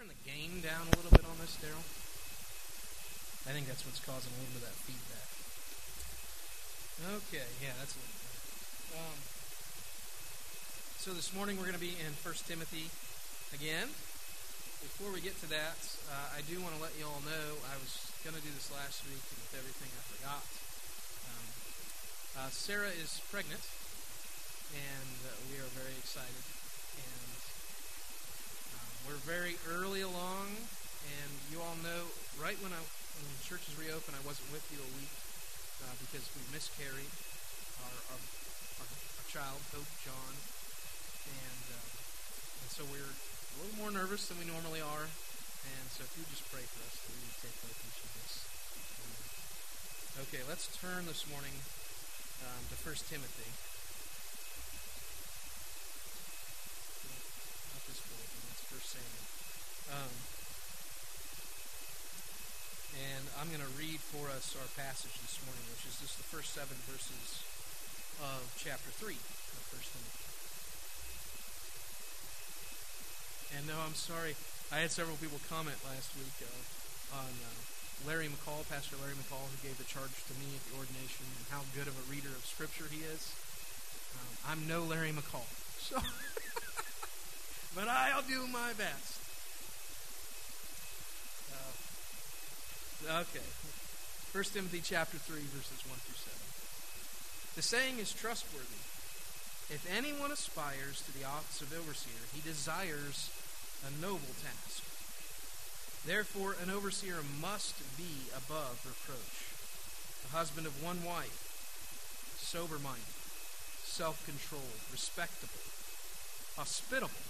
turn the gain down a little bit on this, Daryl? I think that's what's causing a little bit of that feedback. Okay, yeah, that's a little better. Um, so this morning we're going to be in 1 Timothy again. Before we get to that, uh, I do want to let you all know I was going to do this last week, and with everything I forgot. Um, uh, Sarah is pregnant, and uh, we are very excited. We're very early along, and you all know right when I when churches reopened, I wasn't with you a week uh, because we miscarried our, our, our, our child, Hope John, and uh, and so we're a little more nervous than we normally are. And so if you just pray for us, we would take refuge in this. Okay, let's turn this morning um, to 1 Timothy. Not this bulletin, that's 1 Samuel. Um, and I'm going to read for us our passage this morning, which is just the first seven verses of chapter 3 of 1 Timothy. And no, I'm sorry. I had several people comment last week uh, on uh, Larry McCall, Pastor Larry McCall, who gave the charge to me at the ordination, and how good of a reader of Scripture he is. Um, I'm no Larry McCall, so but I'll do my best. Uh, okay, 1 Timothy chapter three, verses one through seven. The saying is trustworthy. If anyone aspires to the office of overseer, he desires a noble task. Therefore, an overseer must be above reproach, a husband of one wife, sober minded, self controlled, respectable, hospitable,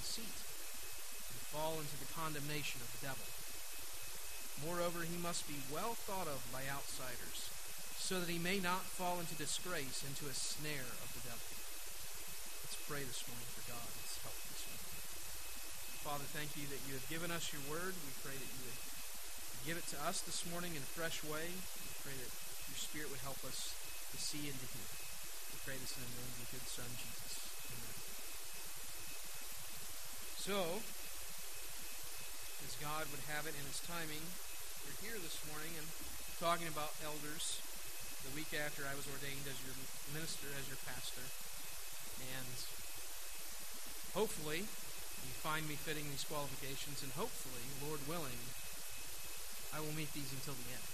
conceit and fall into the condemnation of the devil. Moreover, he must be well thought of by outsiders, so that he may not fall into disgrace, into a snare of the devil. Let's pray this morning for God's help this morning. Father, thank you that you have given us your word. We pray that you would give it to us this morning in a fresh way. We pray that your Spirit would help us to see and to hear. We pray this in the name of your good Son, Jesus. So, as God would have it in his timing, we're here this morning and talking about elders the week after I was ordained as your minister, as your pastor. And hopefully, you find me fitting these qualifications, and hopefully, Lord willing, I will meet these until the end.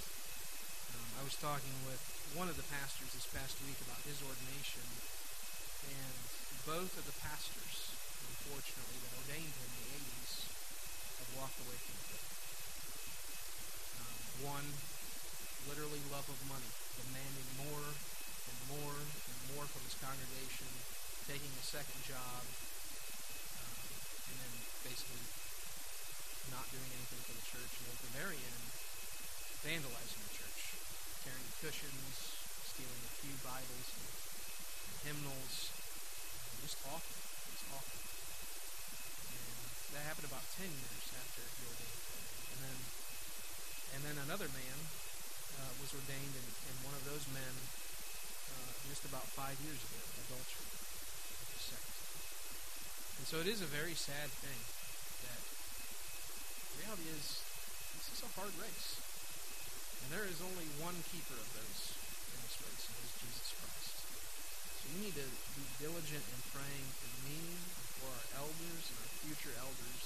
Um, I was talking with one of the pastors this past week about his ordination, and both of the pastors, unfortunately, that ordained him in the 80s have walked away from the faith. Um, one, literally love of money, demanding more and more and more from his congregation, taking a second job, um, and then basically not doing anything for the church, and at the very end, vandalizing the church, tearing cushions, stealing a few Bibles and, hymnals, just awful. It was awful. That happened about ten years after he ordained. And then, and then another man uh, was ordained, and, and one of those men, uh, just about five years ago, adultery, sex. And so it is a very sad thing that the reality is this is a hard race. And there is only one keeper of those in this race, and it is Jesus Christ. So we need to be diligent in praying for me, for our elders, and our future elders,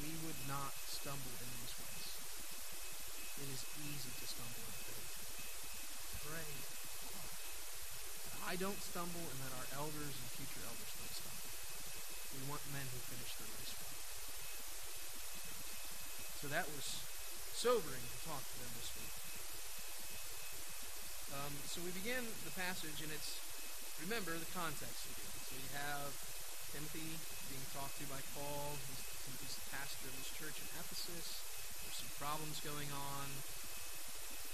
we would not stumble in these ways. It is easy to stumble in faith. Pray. That I don't stumble, and that our elders and future elders don't stumble. We want men who finish their race well. So that was sobering to talk to them this week. Um, so we begin the passage, and it's remember the context. So you have Timothy being talked to by Paul. He's, Timothy's the pastor of this church in Ephesus. There's some problems going on.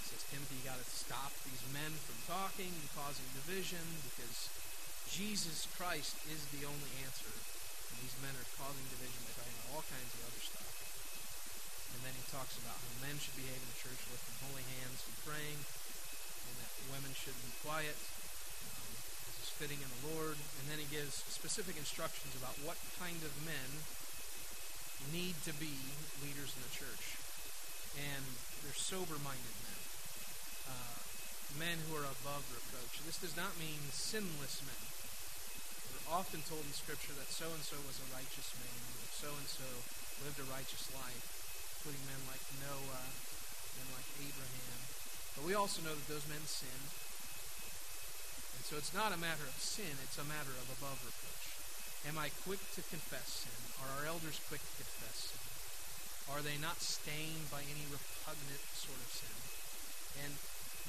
He says, Timothy, you got to stop these men from talking and causing division because Jesus Christ is the only answer. And these men are causing division by talking about all kinds of other stuff. And then he talks about how men should behave in the church, lifting holy hands and praying, and that women should be quiet. Fitting in the Lord. And then he gives specific instructions about what kind of men need to be leaders in the church. And they're sober minded men. Uh, men who are above reproach. This does not mean sinless men. We're often told in Scripture that so and so was a righteous man, or so and so lived a righteous life, including men like Noah, men like Abraham. But we also know that those men sinned. So it's not a matter of sin, it's a matter of above reproach. Am I quick to confess sin? Are our elders quick to confess sin? Are they not stained by any repugnant sort of sin? And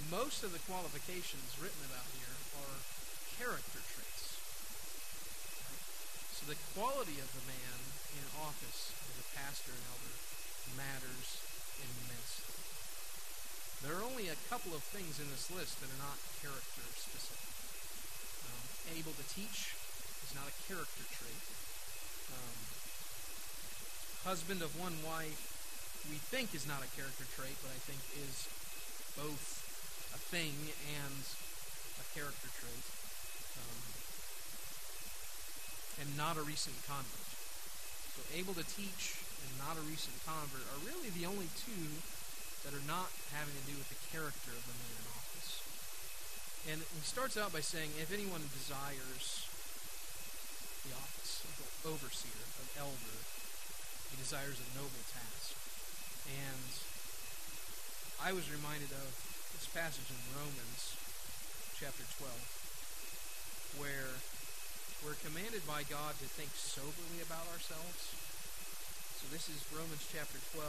most of the qualifications written about here are character traits. So the quality of the man in office as a pastor and elder matters immensely. There are only a couple of things in this list that are not character specific. Able to teach is not a character trait. Um, husband of one wife, we think is not a character trait, but I think is both a thing and a character trait. Um, and not a recent convert. So able to teach and not a recent convert are really the only two that are not having to do with the character of the man. And he starts out by saying, if anyone desires the office of overseer, of elder, he desires a noble task. And I was reminded of this passage in Romans chapter 12 where we're commanded by God to think soberly about ourselves. So this is Romans chapter 12,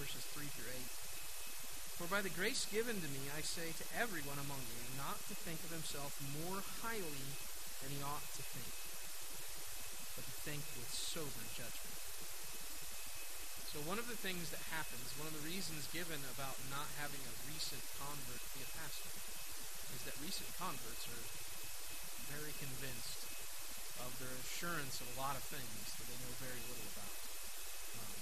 verses 3 through 8. For by the grace given to me, I say to everyone among you, not to think of himself more highly than he ought to think, but to think with sober judgment. So one of the things that happens, one of the reasons given about not having a recent convert be a pastor, is that recent converts are very convinced of their assurance of a lot of things that they know very little about. Um,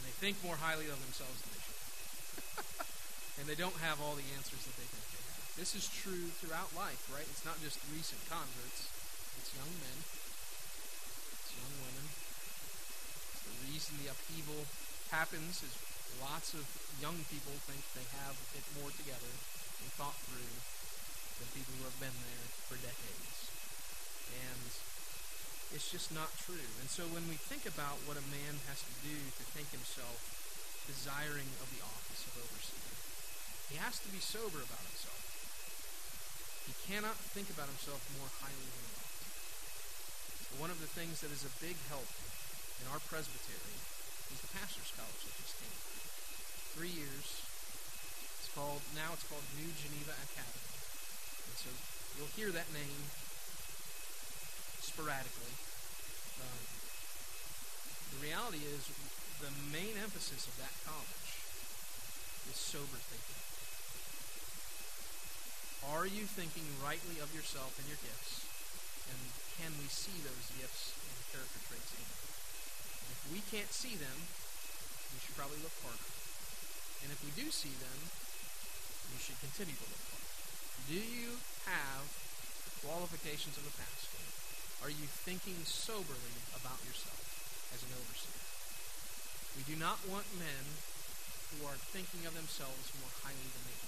and they think more highly of themselves than they should. and they don't have all the answers that they think they have. This is true throughout life, right? It's not just recent converts. It's young men. It's young women. The reason the upheaval happens is lots of young people think they have it more together and thought through than people who have been there for decades. And it's just not true. And so when we think about what a man has to do to think himself desiring of the office of overseer, he has to be sober about himself. He cannot think about himself more highly than he ought. One of the things that is a big help in our presbytery is the pastor's college that just came. Three years. It's called now it's called New Geneva Academy. And so you'll hear that name sporadically. Um, the reality is the main emphasis of that college is sober thinking. Are you thinking rightly of yourself and your gifts? And can we see those gifts and character traits in you? If we can't see them, we should probably look harder. And if we do see them, we should continue to look harder. Do you have the qualifications of a pastor? Are you thinking soberly about yourself as an overseer? We do not want men who are thinking of themselves more highly than they ought.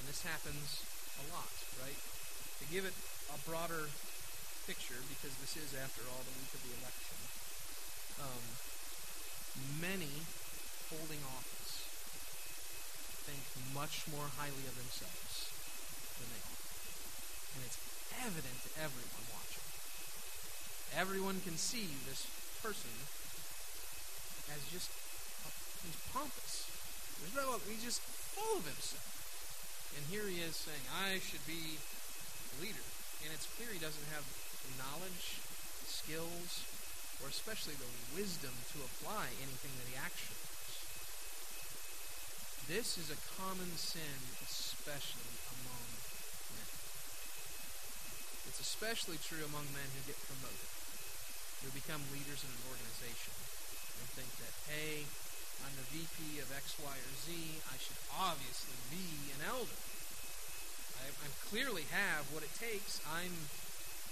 And this happens a lot, right? To give it a broader picture, because this is, after all, the week of the election, um, many holding office think much more highly of themselves than they are. And it's evident to everyone watching. Everyone can see this person as just, he's pompous. He's just full of himself. And here he is saying, I should be a leader. And it's clear he doesn't have the knowledge, skills, or especially the wisdom to apply anything that he actually knows. This is a common sin, especially among men. It's especially true among men who get promoted, who become leaders in an organization, and think that, hey, I'm the VP of X, Y, or Z. I should obviously be an elder. I, I clearly have what it takes. I'm,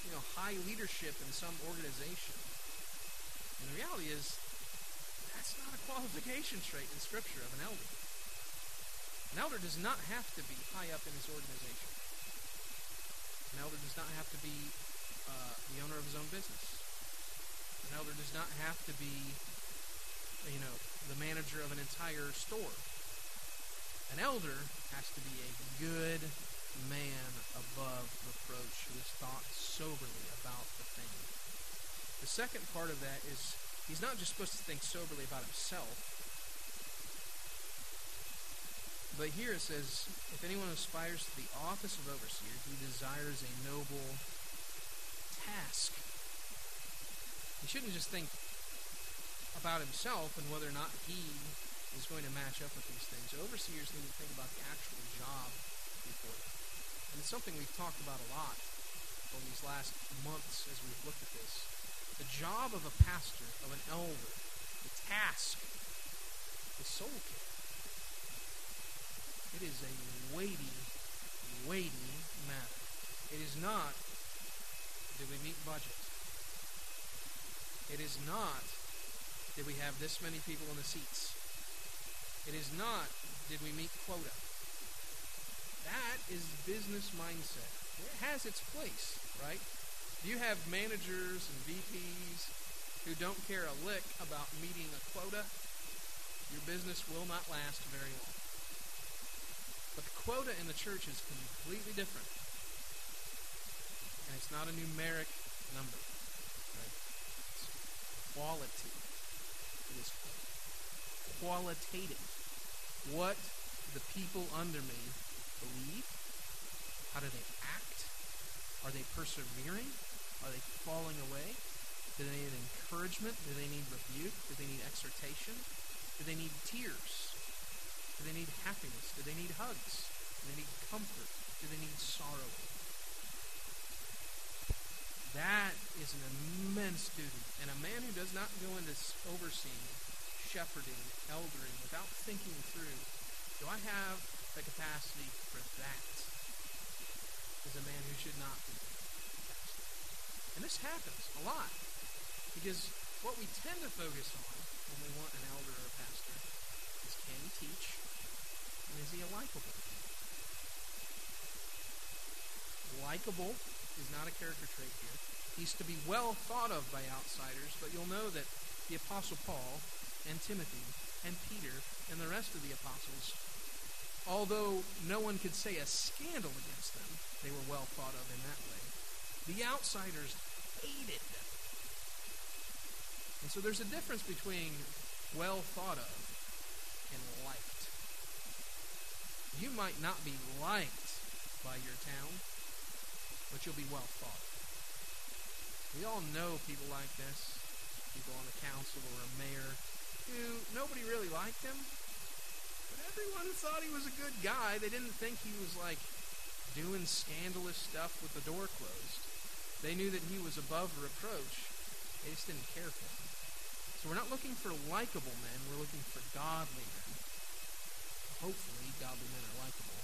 you know, high leadership in some organization. And the reality is, that's not a qualification trait in Scripture of an elder. An elder does not have to be high up in his organization. An elder does not have to be uh, the owner of his own business. An elder does not have to be, you know, the manager of an entire store. An elder has to be a good man above reproach who has thought soberly about the thing. The second part of that is he's not just supposed to think soberly about himself, but here it says, if anyone aspires to the office of overseer, he desires a noble task. He shouldn't just think about himself and whether or not he is going to match up with these things. Overseers need to think about the actual job before them. And it's something we've talked about a lot over these last months as we've looked at this. The job of a pastor, of an elder, the task, is soul care. It is a weighty, weighty matter. It is not, do we meet budget? It is not, did we have this many people in the seats? It is not, did we meet quota? That is business mindset. It has its place, right? You have managers and VPs who don't care a lick about meeting a quota. Your business will not last very long. But the quota in the church is completely different. And it's not a numeric number. Right? It's quality. It is qualitative. What the people under me believe? How do they act? Are they persevering? Are they falling away? Do they need encouragement? Do they need rebuke? Do they need exhortation? Do they need tears? Do they need happiness? Do they need hugs? Do they need comfort? Do they need sorrow? That is an immense duty. And a man who does not go into overseeing, shepherding, eldering without thinking through, do I have the capacity for that? Is a man who should not be. And this happens a lot. Because what we tend to focus on when we want an elder or a pastor is can he teach? And is he a likable? Likable is not a character trait here. He's to be well thought of by outsiders, but you'll know that the Apostle Paul and Timothy and Peter and the rest of the apostles, although no one could say a scandal against them, they were well thought of in that way. The outsiders hated them. And so there's a difference between well thought of and liked. You might not be liked by your town, but you'll be well thought. We all know people like this, people on the council or a mayor, who nobody really liked him, but everyone thought he was a good guy. They didn't think he was like doing scandalous stuff with the door closed. They knew that he was above reproach. They just didn't care for him. So we're not looking for likable men, we're looking for godly men hopefully godly men are likable.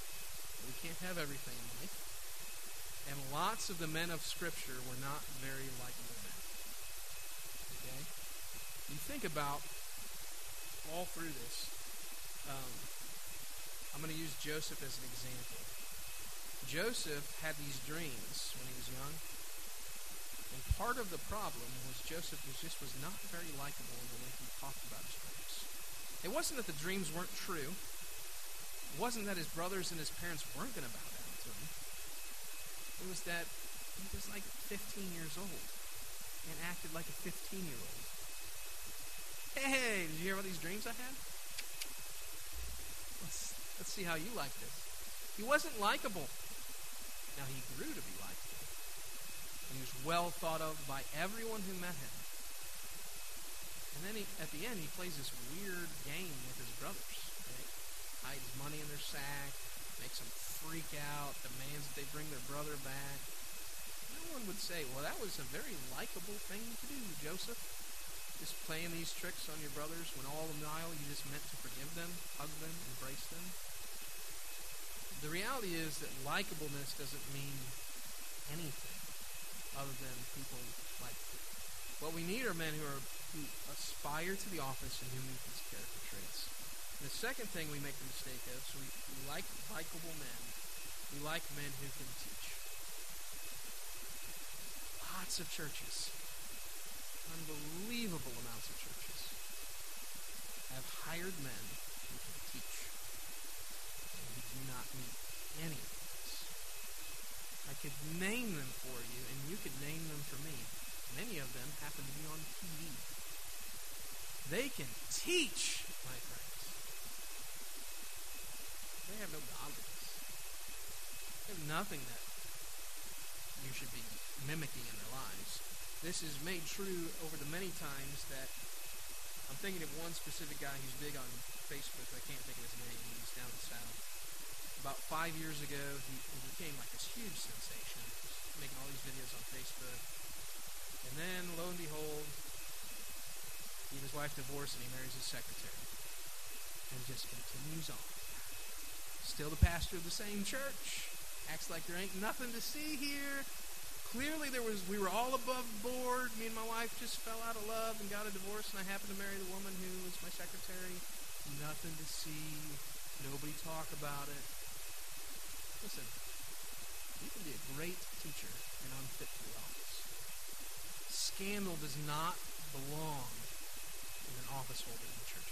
But we can't have everything in life. And lots of the men of Scripture were not very likable men. Okay? You think about all through this. Um, I'm going to use Joseph as an example. Joseph had these dreams when he was young. And part of the problem was Joseph was just was not very likable in the way he talked about his dreams. It wasn't that the dreams weren't true. It wasn't that his brothers and his parents weren't going to him. It was that he was like 15 years old and acted like a 15 year old. Hey, did you hear about these dreams I had? Let's, let's see how you like this. He wasn't likable. Now, he grew to be likable. And he was well thought of by everyone who met him. And then he, at the end, he plays this weird game with his brothers. hide his money in their sack, makes them freak out, demands that they bring their brother back. No one would say, well, that was a very likable thing to do, Joseph. Just playing these tricks on your brothers when all the while you just meant to forgive them, hug them, embrace them. The reality is that likableness doesn't mean anything other than people like you. What we need are men who are who aspire to the office and who meet these character traits. The second thing we make the mistake of we, we like likable men. We like men who can teach. Lots of churches, unbelievable amounts of churches, have hired men who can teach and who do not meet any of this. I could name them for you, and you could name them for me. Many of them happen to be on TV. They can teach, my friends. They have no godliness. Nothing that you should be mimicking in their lives. This is made true over the many times that I'm thinking of one specific guy who's big on Facebook. I can't think of his name. He's down in the south. About five years ago, he, he became like this huge sensation, making all these videos on Facebook. And then, lo and behold, he and his wife divorce, and he marries his secretary. And just continues on. Still the pastor of the same church. Acts like there ain't nothing to see here. Clearly there was we were all above board. Me and my wife just fell out of love and got a divorce and I happened to marry the woman who was my secretary. Nothing to see. Nobody talk about it. Listen, you can be a great teacher and unfit for the office. Scandal does not belong in an office holder in the church.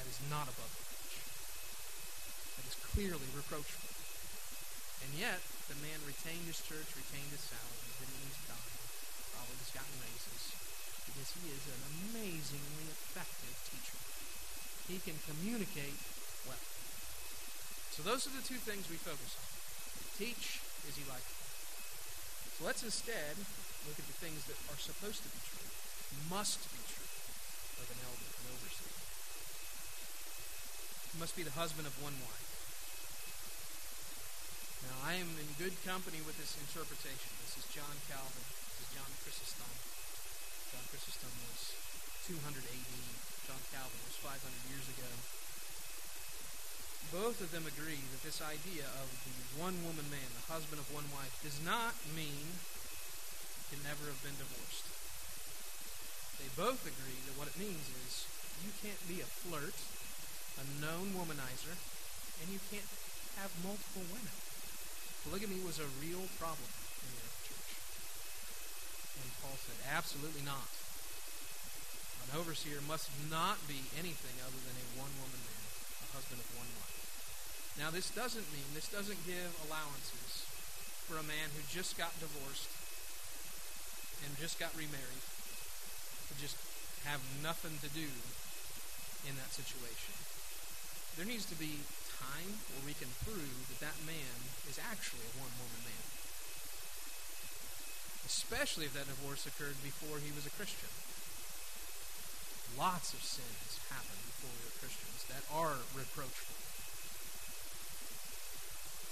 That is not above reproach. Clearly reproachful. And yet, the man retained his church, retained his salary, didn't lose a dime, probably just gotten raises, because he is an amazingly effective teacher. He can communicate well. So those are the two things we focus on. Teach, is he like So let's instead look at the things that are supposed to be true, must be true, of an elder, an overseer. He must be the husband of one wife. Now, I am in good company with this interpretation. This is John Calvin. This is John Chrysostom. John Chrysostom was 200 AD. John Calvin was 500 years ago. Both of them agree that this idea of the one woman man, the husband of one wife, does not mean he can never have been divorced. They both agree that what it means is you can't be a flirt, a known womanizer, and you can't have multiple women. Polygamy was a real problem in the church. And Paul said, absolutely not. An overseer must not be anything other than a one woman man, a husband of one wife. Now, this doesn't mean, this doesn't give allowances for a man who just got divorced and just got remarried to just have nothing to do in that situation. There needs to be time where we can prove that that man is actually a one woman man. Especially if that divorce occurred before he was a Christian. Lots of sins happen before we are Christians that are reproachful.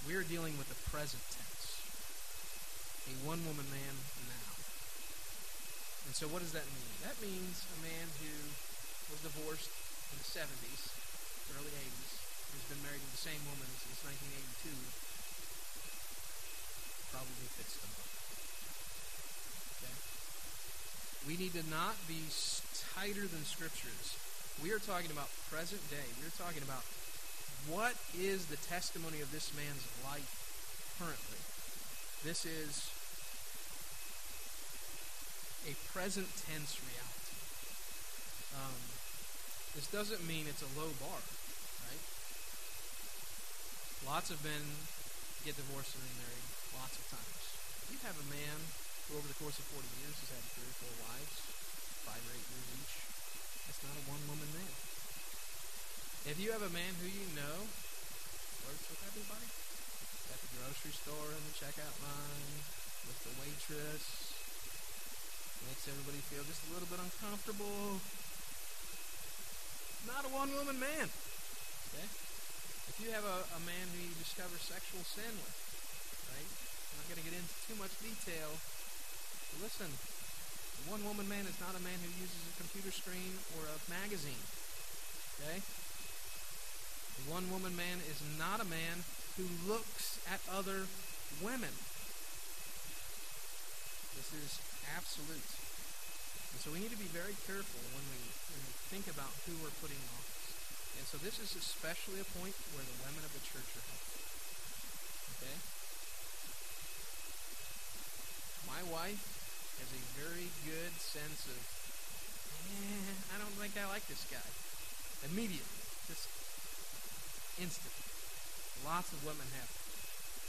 We're dealing with the present tense. A one woman man now. And so what does that mean? That means a man who was divorced in the 70s, early 80s, who's been married to the same woman since 1982, probably fits the book. Okay? We need to not be tighter than scriptures. We are talking about present day. We're talking about what is the testimony of this man's life currently. This is a present tense reality. Um, this doesn't mean it's a low bar. Lots of men get divorced and remarried lots of times. You have a man who, over the course of 40 years, has had three or four wives, five or eight years each. That's not a one woman man. If you have a man who you know flirts with everybody, at the grocery store in the checkout line, with the waitress, makes everybody feel just a little bit uncomfortable, not a one woman man. Okay? If you have a, a man who you discover sexual sin with, right? I'm not going to get into too much detail. Listen, one woman man is not a man who uses a computer screen or a magazine. Okay? One woman man is not a man who looks at other women. This is absolute. And so we need to be very careful when we, when we think about who we're putting in office. And so this is especially a point where the women of the church are helpful. Okay? My wife has a very good sense of, eh, I don't think I like this guy. Immediately. Just instant. Lots of women have.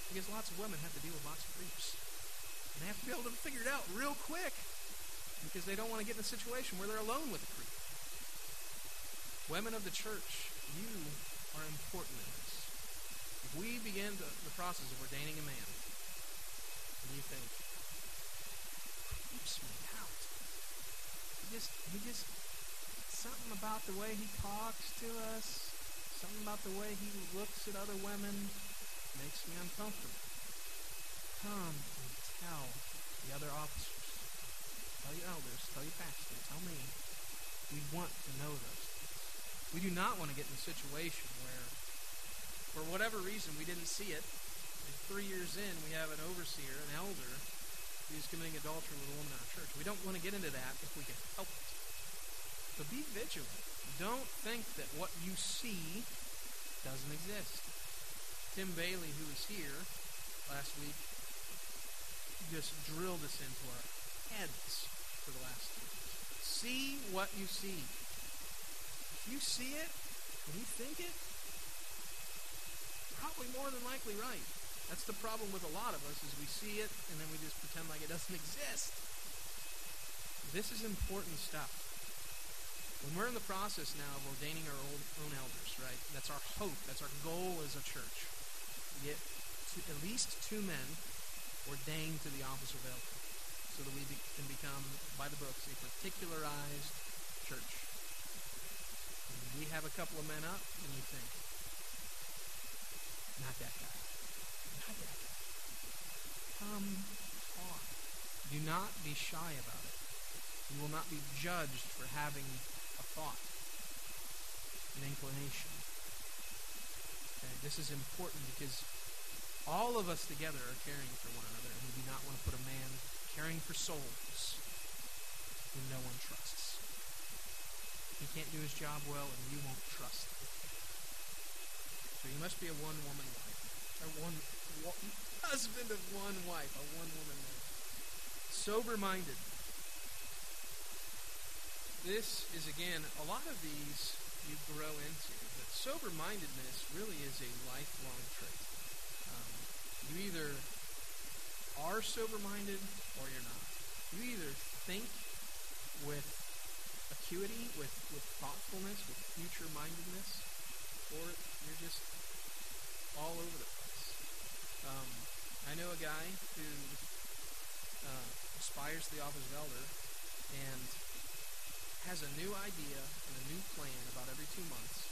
Because lots of women have to deal with lots of creeps. And they have to be able to figure it out real quick. Because they don't want to get in a situation where they're alone with a creep. Women of the church, you are important in this. If we begin the, process of ordaining a man, and you think, creeps me out. He just, he just, something about the way he talks to us, something about the way he looks at other women makes me uncomfortable. Come and tell the other officers, tell your elders, tell your pastor, tell me. We want to know things. We do not want to get in a situation where, for whatever reason, we didn't see it. And three years in, we have an overseer, an elder, who's committing adultery with a woman in our church. We don't want to get into that if we can help it. So be vigilant. Don't think that what you see doesn't exist. Tim Bailey, who was here last week, just drilled this into our heads for the last three years. See what you see. You see it and you think it, probably more than likely right. That's the problem with a lot of us is we see it and then we just pretend like it doesn't exist. This is important stuff. When we're in the process now of ordaining our own, own elders, right? That's our hope. That's our goal as a church. Get at least two men ordained to the office of elder so that we be, can become, by the books, a particularized church. We have a couple of men up, and you think, not that guy. Not that guy. Come on. Do not be shy about it. You will not be judged for having a thought, an inclination. Okay, this is important because all of us together are caring for one another, and we do not want to put a man caring for souls who no one trusts. He can't do his job well, and you won't trust him. So you must be a one-woman wife, or one, one husband of one wife, a one-woman man. Sober-minded. This is again a lot of these you grow into, but sober-mindedness really is a lifelong trait. Um, you either are sober-minded or you're not. You either think with acuity, with, with thoughtfulness, with future-mindedness, or you're just all over the place. Um, I know a guy who uh, aspires to the office of elder and has a new idea and a new plan about every two months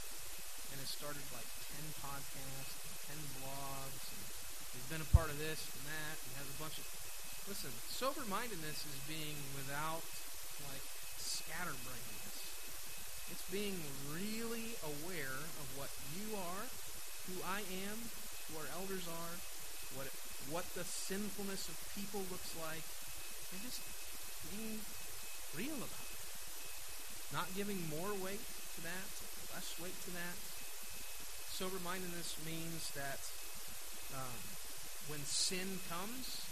and has started like 10 podcasts, 10 blogs, and he's been a part of this and that, and has a bunch of. Listen, sober mindedness is being without like scatterbrainness. It's being really aware of what you are, who I am, who our elders are, what what the sinfulness of people looks like, and just being real about it. Not giving more weight to that, less weight to that. Sober mindedness means that um, when sin comes,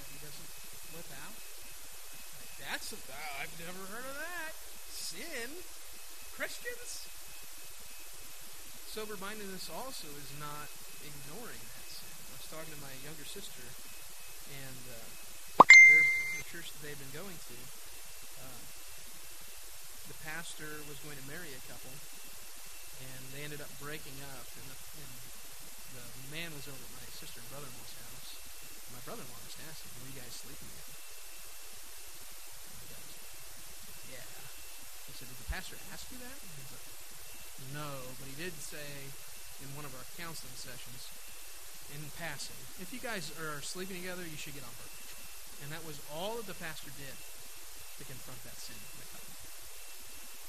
that he doesn't flip out. Like, that's a, I've never heard of that. Sin? Christians? Sober mindedness also is not ignoring that sin. I was talking to my younger sister, and uh, the church that they've been going to, uh, the pastor was going to marry a couple, and they ended up breaking up, and the, and the man was over at my sister and brother-in-law's house. My brother-in-law just asked him, "Were you guys sleeping together?" And he goes, "Yeah." He said, "Did the pastor ask you that?" And he's like, No, but he did say in one of our counseling sessions, in passing, if you guys are sleeping together, you should get on birth control. And that was all that the pastor did to confront that sin.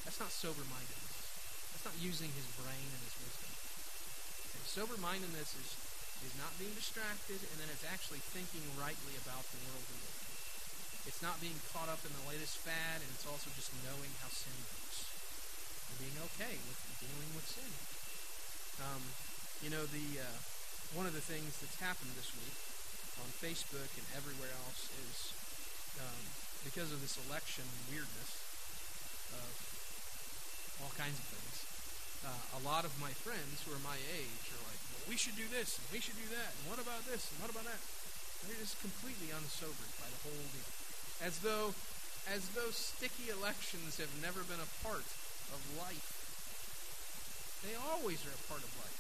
That's not sober mindedness. That's not using his brain and his wisdom. Okay, sober mindedness is, is not being distracted, and then it's actually thinking rightly about the world we live in. It's not being caught up in the latest fad, and it's also just knowing how sin works. And being okay with dealing with sin. Um, you know, the uh, one of the things that's happened this week on Facebook and everywhere else is um, because of this election weirdness of all kinds of things. Uh, a lot of my friends who are my age are like, well, we should do this, and we should do that, and what about this, and what about that? They're just completely unsobered by the whole deal. As though, as though sticky elections have never been a part of life. They always are a part of life.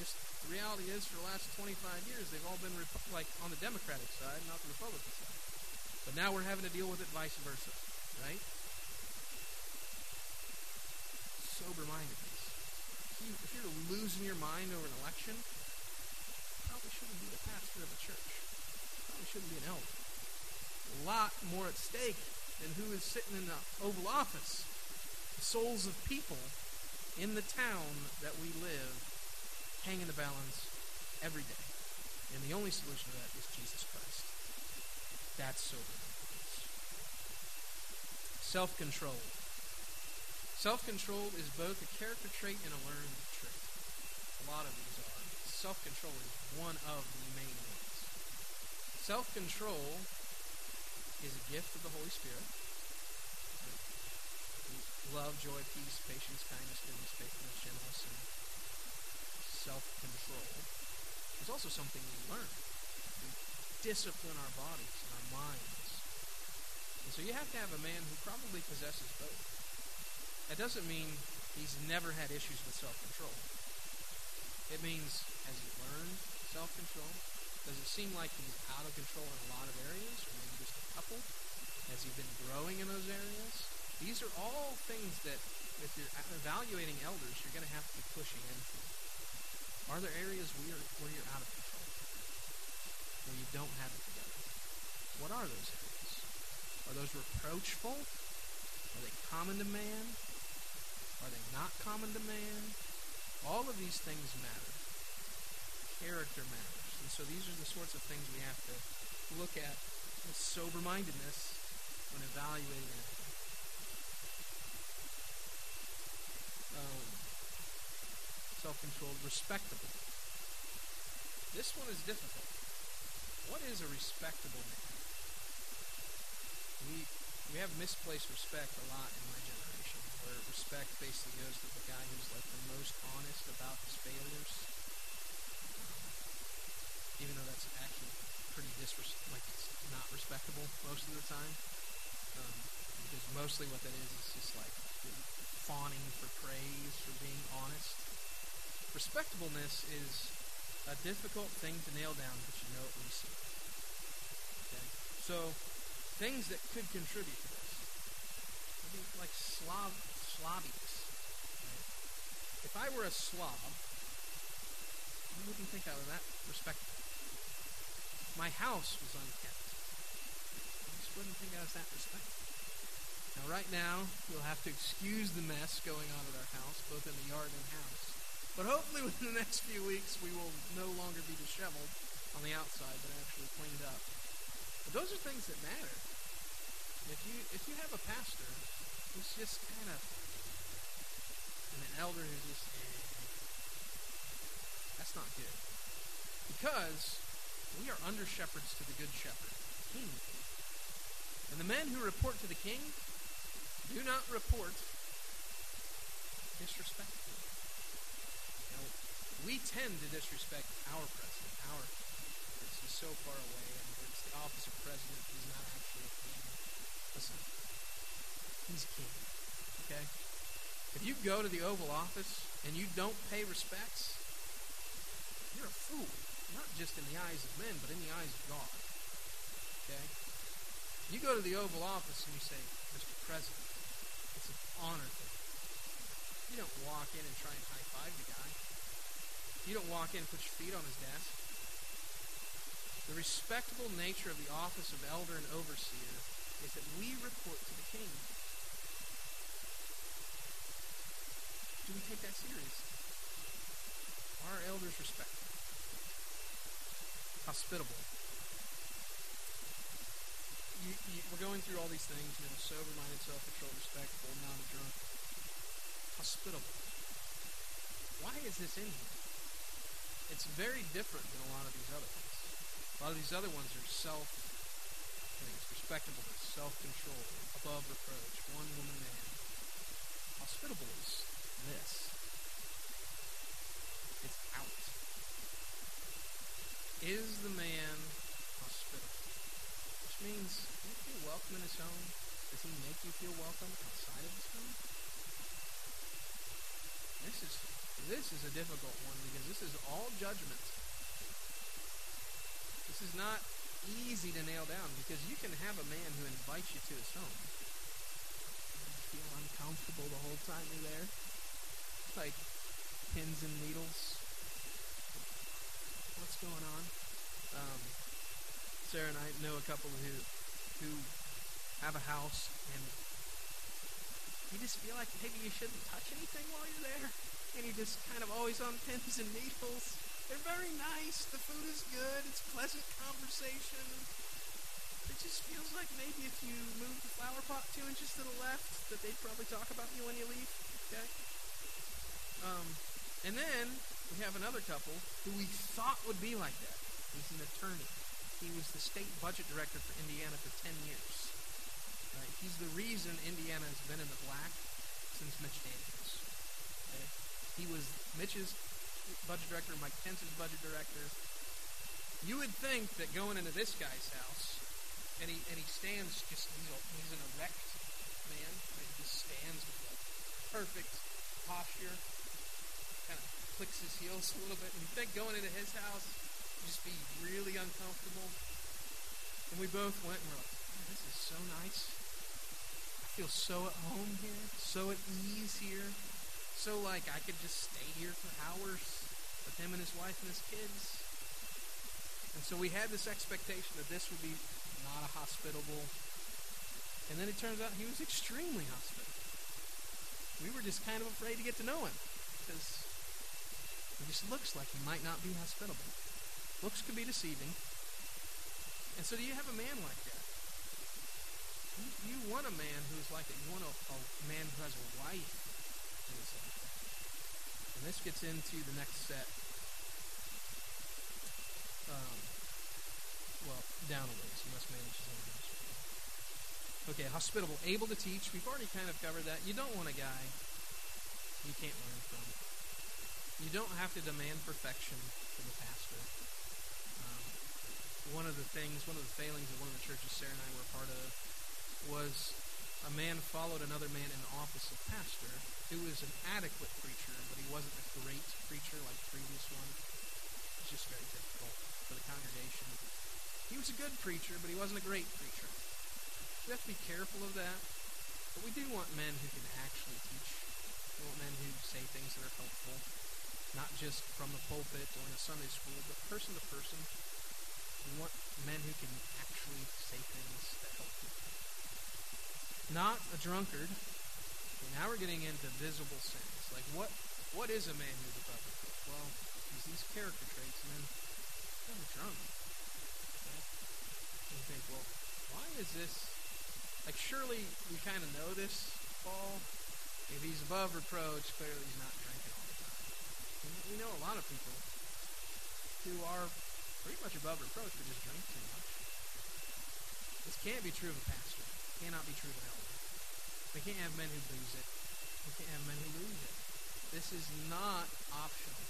Just the reality is, for the last 25 years, they've all been Repu- like on the Democratic side, not the Republican side. But now we're having to deal with it vice versa, right? Sober-mindedness. If, you, if you're losing your mind over an election, probably shouldn't be the pastor of a church. Probably shouldn't be an elder. A lot more at stake than who is sitting in the Oval Office. The souls of people in the town that we live hang in the balance every day. And the only solution to that is Jesus Christ. That's sober. Self control. Self control is both a character trait and a learned trait. A lot of these are. Self control is one of the main ones. Self control is a gift of the Holy Spirit love, joy, peace, patience, kindness, goodness, faithfulness, gentleness, and self-control is also something we learn. We discipline our bodies and our minds. And so you have to have a man who probably possesses both. That doesn't mean he's never had issues with self-control. It means, has he learned self-control? Does it seem like he's out of control in a lot of areas, or maybe just a couple? Has he been growing in those areas? These are all things that, if you're evaluating elders, you're going to have to be pushing into. Are there areas where you're, where you're out of control? Where you don't have it together? What are those areas? Are those reproachful? Are they common to man? Are they not common to man? All of these things matter. Character matters. And so these are the sorts of things we have to look at with sober mindedness when evaluating it. Um, self-controlled, respectable. This one is difficult. What is a respectable man? We we have misplaced respect a lot in my generation, where respect basically goes to the guy who's like the most honest about his failures, even though that's actually pretty disres- like it's not respectable most of the time, um, because mostly what that is is just like fawning for praise for being honest. Respectableness is a difficult thing to nail down, but you know it when see it. Okay? So, things that could contribute to this. Maybe like Slav, Slavics. Right? If I were a Slav, you wouldn't think I was that respectable. My house was unkept. I just wouldn't think I was that respectable. Now, right now, you'll have to excuse the mess going on at our house, both in the yard and house. But hopefully, within the next few weeks, we will no longer be disheveled on the outside, but actually cleaned up. But those are things that matter. If you if you have a pastor who's just kind of and an elder who's just eh, that's not good. Because we are under shepherds to the good shepherd, king. And the men who report to the king do not report disrespectfully. Now, we tend to disrespect our president, our he's so far away, and it's the office of president. He's not actually a king. Listen, he's king. Okay? If you go to the Oval Office and you don't pay respects, you're a fool. Not just in the eyes of men, but in the eyes of God. Okay? You go to the Oval Office and you say, Mr. President, it's an honor to You don't walk in and try and high five the guy. You don't walk in and put your feet on his desk. The respectable nature of the office of elder and overseer is that we report to the king. Do we take that seriously? Are our elders respectful? Hospitable? You, you, we're going through all these things, you know, sober-minded, self-controlled, respectful, not a drunk. Hospitable. Why is this in here? It's very different than a lot of these other ones. A lot of these other ones are self things, respectableness, self-control, above reproach, one woman man. Hospitable is this. It's out. Is the man hospitable? Which means, do you feel welcome in his home? Does he make you feel welcome outside of his home? This is this is a difficult one because this is all judgment. This is not easy to nail down because you can have a man who invites you to his home. You feel uncomfortable the whole time you're there. Like pins and needles. What's going on? Um, Sarah and I know a couple who who have a house and you just feel like maybe you shouldn't touch anything while you're there and he just kind of always on pins and needles. They're very nice. The food is good. It's pleasant conversation. It just feels like maybe if you move the flower pot two inches to the left, that they'd probably talk about you when you leave. Okay. Um, and then we have another couple who we thought would be like that. He's an attorney. He was the state budget director for Indiana for ten years. Right? He's the reason Indiana has been in the black since Mitch Daniels. Okay? He was Mitch's budget director, Mike Pence's budget director. You would think that going into this guy's house, and he and he stands just he's, a, he's an erect man. He just stands with a perfect posture, clicks his heels a little bit. And you think going into his house, would just be really uncomfortable. And we both went and we're like, this is so nice. I feel so at home here, so at ease here. So, like, I could just stay here for hours with him and his wife and his kids. And so we had this expectation that this would be not a hospitable. And then it turns out he was extremely hospitable. We were just kind of afraid to get to know him because it just looks like he might not be hospitable. Looks can be deceiving. And so, do you have a man like that? You, you want a man who's like that. You want a, a man who has a wife and this gets into the next set. Um, well, down a ways. You must manage his own house. Okay, hospitable, able to teach. We've already kind of covered that. You don't want a guy you can't learn from. You don't have to demand perfection from the pastor. Um, one of the things, one of the failings of one of the churches Sarah and I were part of was a man followed another man in the office of pastor who was an adequate preacher, but he wasn't a great preacher like the previous one. It's just very difficult for the congregation. He was a good preacher, but he wasn't a great preacher. We have to be careful of that. But we do want men who can actually teach. We want men who say things that are helpful, not just from the pulpit or in a Sunday school, but person to person. We want men who can actually say things that help people not a drunkard. Okay, now we're getting into visible sins. Like what what is a man who's above reproach? Well, he's these character traits, and then I'm drunk. Okay? And you think, well, why is this? Like, surely we kind of know this, Paul. If he's above reproach, clearly he's not drinking all the time. And we know a lot of people who are pretty much above reproach, but just drink too much. This can't be true of a pastor. It cannot be true of an elder. We can't have men who lose it. We can't have men who lose it. This is not optional.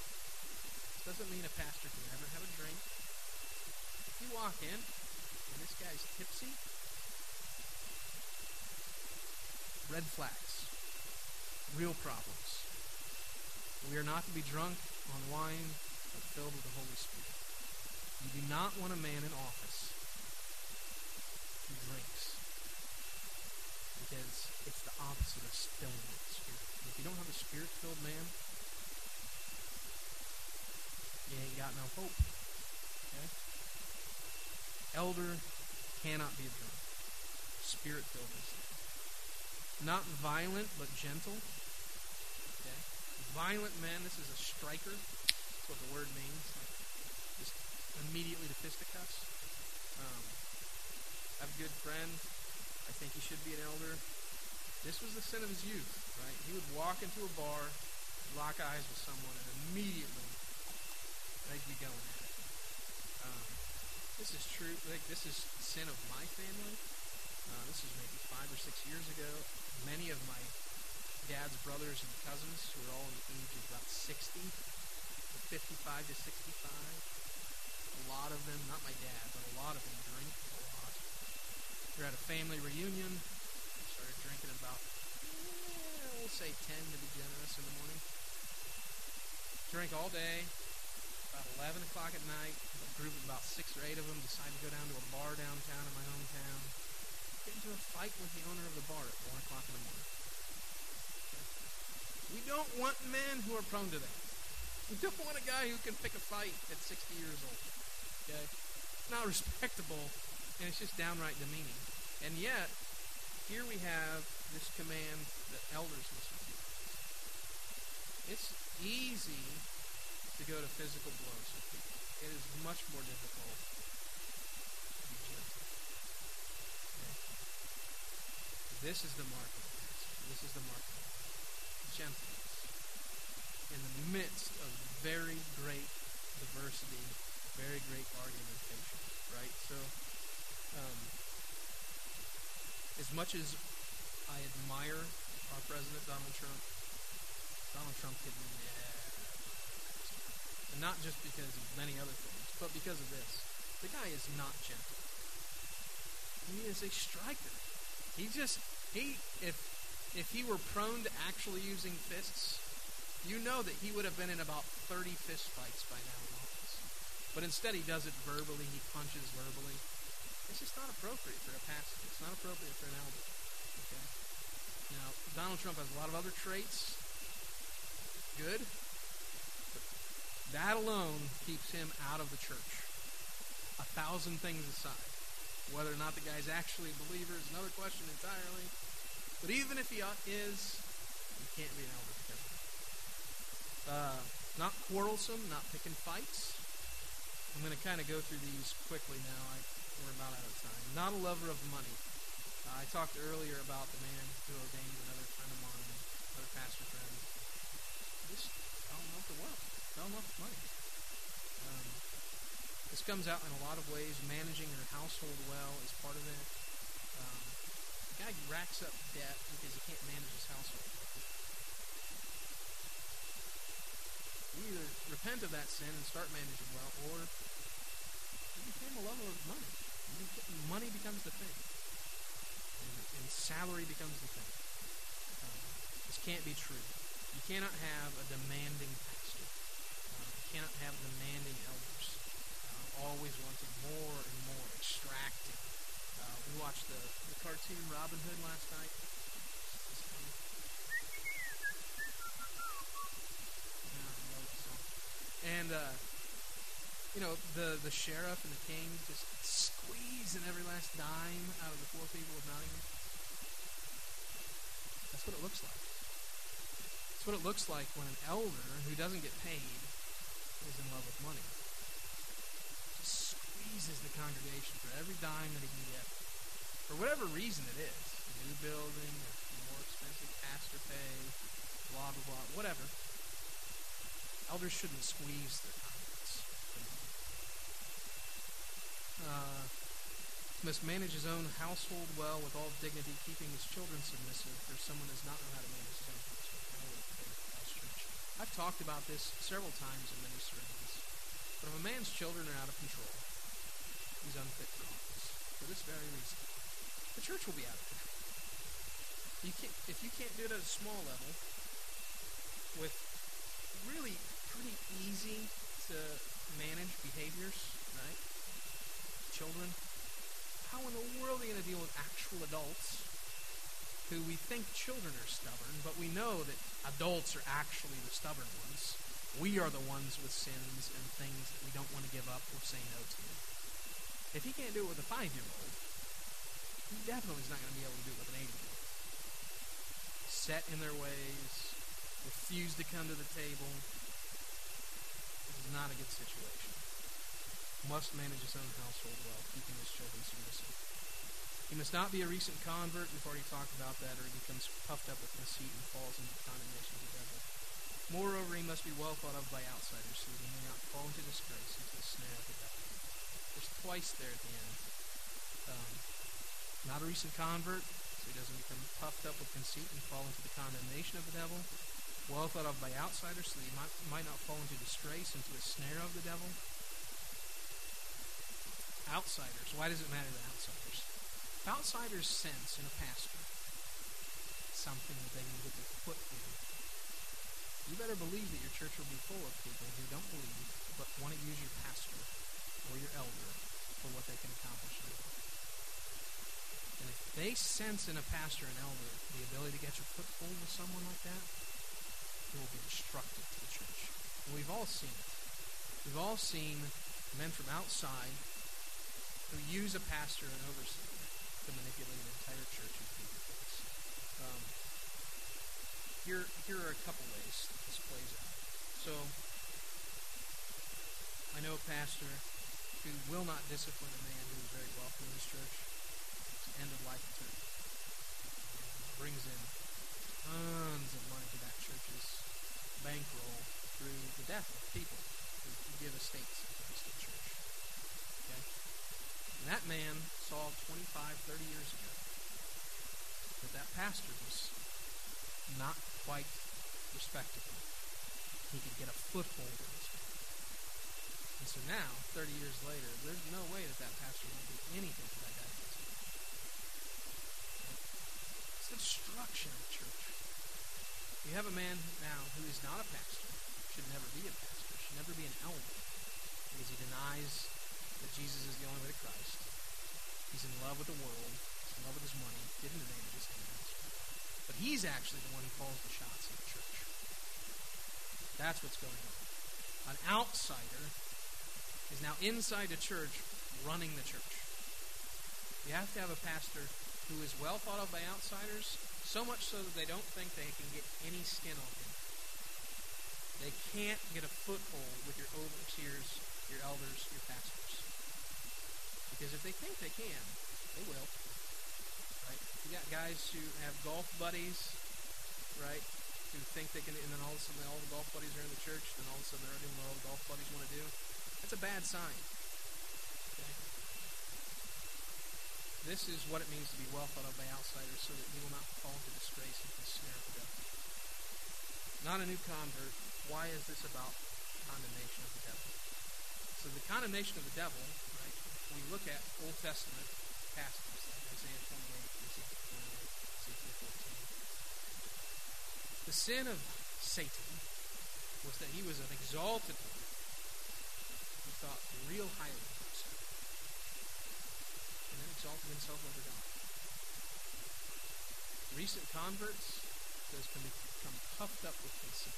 This doesn't mean a pastor can never have a drink. If you walk in and this guy's tipsy, red flags, real problems. We are not to be drunk on wine, but filled with the Holy Spirit. You do not want a man in office who drinks because it's the opposite of filling with the Spirit. If you don't have a Spirit filled man, you ain't got no hope. Okay? Elder cannot be a drunk. Spirit filled is not violent but gentle. Violent men, this is a striker. That's what the word means. Just immediately to fisticuffs. Um, have a good friend. I think he should be an elder. This was the sin of his youth, right? He would walk into a bar, lock eyes with someone, and immediately they'd be going at it. Um, this is true. Like this is sin of my family. Uh, this is maybe five or six years ago. Many of my dad's brothers and cousins, who are all in the age of about 60 to 55 to 65, a lot of them, not my dad, but a lot of them drink a lot. We're at a family reunion. We started drinking about, eh, we'll say 10 to be generous in the morning. Drink all day. About 11 o'clock at night, a group of about six or eight of them decide to go down to a bar downtown in my hometown. Get into a fight with the owner of the bar at 1 o'clock in the morning. We don't want men who are prone to that. We don't want a guy who can pick a fight at 60 years old. Okay? It's not respectable, and it's just downright demeaning. And yet, here we have this command that elders must do. It's easy to go to physical blows with people. It is much more difficult to be gentle. Okay? This is the mark of This is the mark gentleness in the midst of very great diversity, very great argumentation, right? So, um, as much as I admire our president, Donald Trump, Donald Trump could never. And not just because of many other things, but because of this. The guy is not gentle. He is a striker. He just he if if he were prone to actually using fists, you know that he would have been in about 30 fist fights by now in office. But instead, he does it verbally. He punches verbally. It's just not appropriate for a pastor. It's not appropriate for an elder. Okay. Now, Donald Trump has a lot of other traits. Good. But that alone keeps him out of the church. A thousand things aside. Whether or not the guy's actually a believer is another question entirely. But even if he is, he can't be an elder of uh, not quarrelsome, not picking fights. I'm going to kind of go through these quickly now. I, we're about out of time. Not a lover of money. Uh, I talked earlier about the man who ordained another friend of mine, another pastor friend. Just in love wealth, fell in love money. Um, this comes out in a lot of ways. Managing your household well is part of it. Um, guy racks up debt because he can't manage his household. You either repent of that sin and start managing well, or you become a lover of money. Money becomes the thing, and, and salary becomes the thing. Um, this can't be true. You cannot have a demanding pastor. Uh, you cannot have demanding elders. Uh, always wanting more and more, extracting. We watched the, the cartoon Robin Hood last night. And, uh, you know, the, the sheriff and the king just squeezing every last dime out of the poor people of Nottingham. That's what it looks like. That's what it looks like when an elder who doesn't get paid is in love with money. Just squeezes the congregation for every dime that he can get. For whatever reason it is. New building, more expensive pastor pay, blah, blah, blah, whatever. Elders shouldn't squeeze their confidence. Uh, must manage his own household well with all dignity, keeping his children submissive, for someone does not know how to manage his own household. I've talked about this several times in many sermons. But if a man's children are out of control, he's unfit for office. For this very reason. The church will be out of control. You can't, if you can't do it at a small level, with really pretty easy to manage behaviors, right? Children. How in the world are you going to deal with actual adults who we think children are stubborn, but we know that adults are actually the stubborn ones. We are the ones with sins and things that we don't want to give up or say no to. If he can't do it with a five year old, he definitely is not going to be able to do it with an old. Set in their ways, refuse to come to the table. This is not a good situation. Must manage his own household well, keeping his children submissive. He must not be a recent convert, we've already talked about that, or he becomes puffed up with conceit and falls into condemnation of the devil. Moreover, he must be well thought of by outsiders, so that he may not fall into disgrace, into the snare of the devil. There's twice there at the end. Um, not a recent convert, so he doesn't become puffed up with conceit and fall into the condemnation of the devil. Well thought of by outsiders, so that he might, might not fall into disgrace, into the snare of the devil. Outsiders. Why does it matter to outsiders? Outsiders sense in a pastor something that they can get their foot in. You better believe that your church will be full of people who don't believe but want to use your pastor or your elder for what they can accomplish in. And if they sense in a pastor and elder the ability to get your foothold with someone like that, it will be destructive to the church. And we've all seen it. We've all seen men from outside who use a pastor and overseer to manipulate an entire church and people. Um, here, here are a couple ways this plays out. So, I know a pastor who will not discipline a man who is very wealthy in his church. End of life attorney. Brings in tons of money to that church's bankroll through the death of people who give estates to the church. Okay? And that man saw 25, 30 years ago that that pastor was not quite respectable. He could get a foothold in his And so now, 30 years later, there's no way that that pastor will do anything to that guy. Destruction of the church. You have a man now who is not a pastor, should never be a pastor, should never be an elder, because he denies that Jesus is the only way to Christ. He's in love with the world. He's in love with his money. Didn't the name of his kingdom. But he's actually the one who calls the shots in the church. That's what's going on. An outsider is now inside the church running the church. You have to have a pastor who is well thought of by outsiders, so much so that they don't think they can get any skin on him. They can't get a foothold with your overseers, your elders, your pastors. Because if they think they can, they will. Right? You got guys who have golf buddies, right? Who think they can, and then all of a sudden all the golf buddies are in the church, then all of a sudden they're doing what all the golf buddies want to do. That's a bad sign. Okay? This is what it means to be well thought of by outsiders, so that you will not fall into disgrace and the snare of devil. Not a new convert. Why is this about condemnation of the devil? So the condemnation of the devil, right? We look at Old Testament passages like Isaiah 28, Ezekiel 28, Ezekiel 14. The sin of Satan was that he was an exalted one. He thought real highly of himself. And then exalted himself over God. Recent converts, those can become puffed up with conceit.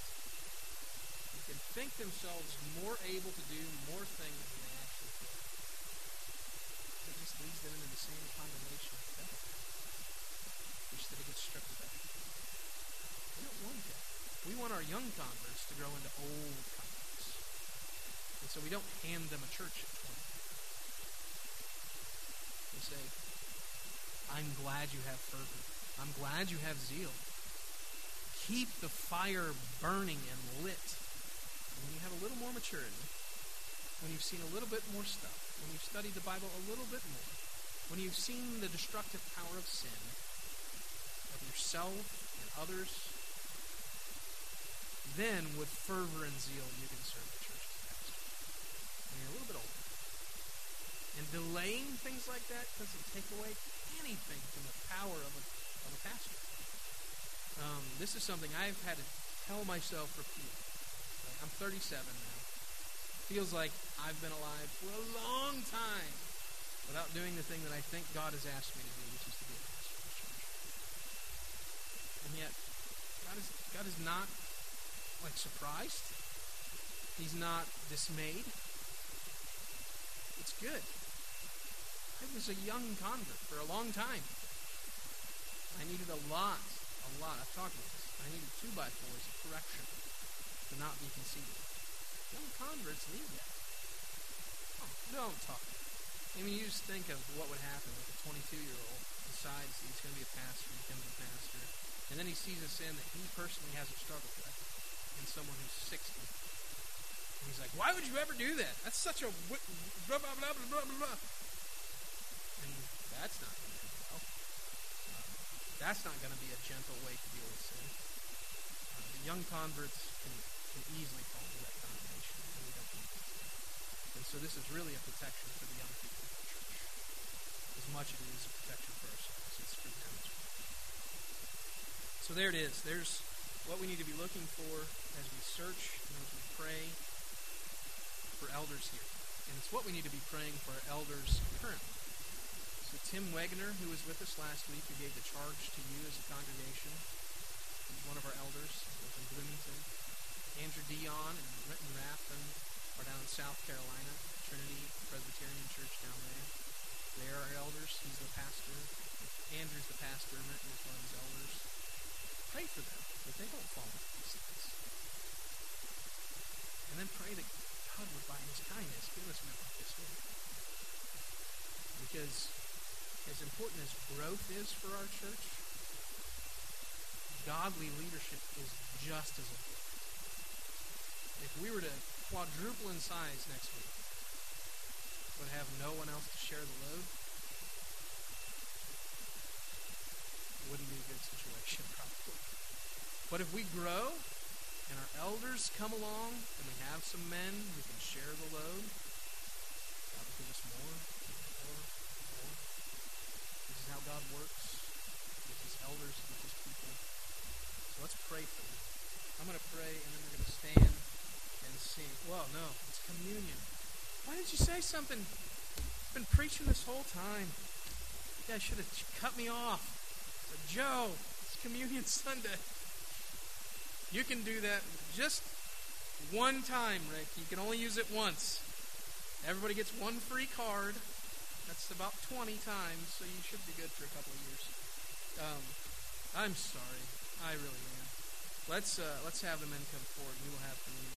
They can think themselves more able to do more things than they actually can. It just leads them into the same condemnation of devil. Which that it gets stripped away. We don't want that. We want our young converts to grow into old converts. And so we don't hand them a church at 20. We say, I'm glad you have fervor. I'm glad you have zeal. Keep the fire burning and lit. And when you have a little more maturity, when you've seen a little bit more stuff, when you've studied the Bible a little bit more, when you've seen the destructive power of sin, of yourself and others, then with fervor and zeal you can serve the church as pastor. When you're a little bit older. And delaying things like that doesn't take away anything from the power of a, of a pastor. Um, this is something I've had to tell myself repeatedly. I'm 37 now. Feels like I've been alive for a long time without doing the thing that I think God has asked me to do, which is to be a pastor. And yet, God is, God is not, like, surprised. He's not dismayed. It's good. I was a young convert for a long time. I needed a lot, a lot. I've talked about this. I needed two by fours of correction to not be conceited. Young converts need that. Oh, don't talk. I mean, you just think of what would happen if a 22 year old decides he's going to be a pastor, becomes a pastor, and then he sees a sin that he personally hasn't struggled with in someone who's 60. And he's like, why would you ever do that? That's such a blah, blah, blah, blah, blah, blah. That's not going to end well. That's not going to be a gentle way to deal with sin. Uh, the young converts can, can easily fall into that condemnation, and so this is really a protection for the young people of the church, as much as it is a protection for ourselves. It's for them as well. So there it is. There's what we need to be looking for as we search and as we pray for elders here. And it's what we need to be praying for our elders currently. So Tim Wegner, who was with us last week, who gave the charge to you as a congregation, he's one of our elders in Bloomington. Andrew Dion and Renton Rathman are down in South Carolina, Trinity Presbyterian Church down there. They are our elders. He's the pastor. Andrew's the pastor, Renton is one of his elders. Pray for them that they don't fall into these things. And then pray that God would, by His kindness, give us men like this one. Because as important as growth is for our church, godly leadership is just as important. If we were to quadruple in size next week, but have no one else to share the load, wouldn't be a good situation, probably. But if we grow and our elders come along and we have some men who can share the load, God will give us more, how God works with his elders, and with his people. So let's pray for them. I'm going to pray and then we're going to stand and sing. Well, no, it's communion. Why didn't you say something? I've been preaching this whole time. You guys should have cut me off. Joe, it's Communion Sunday. You can do that just one time, Rick. You can only use it once. Everybody gets one free card. That's about 20 times, so you should be good for a couple of years. Um, I'm sorry. I really am. Let's uh, let's have the men come forward. We will have communion.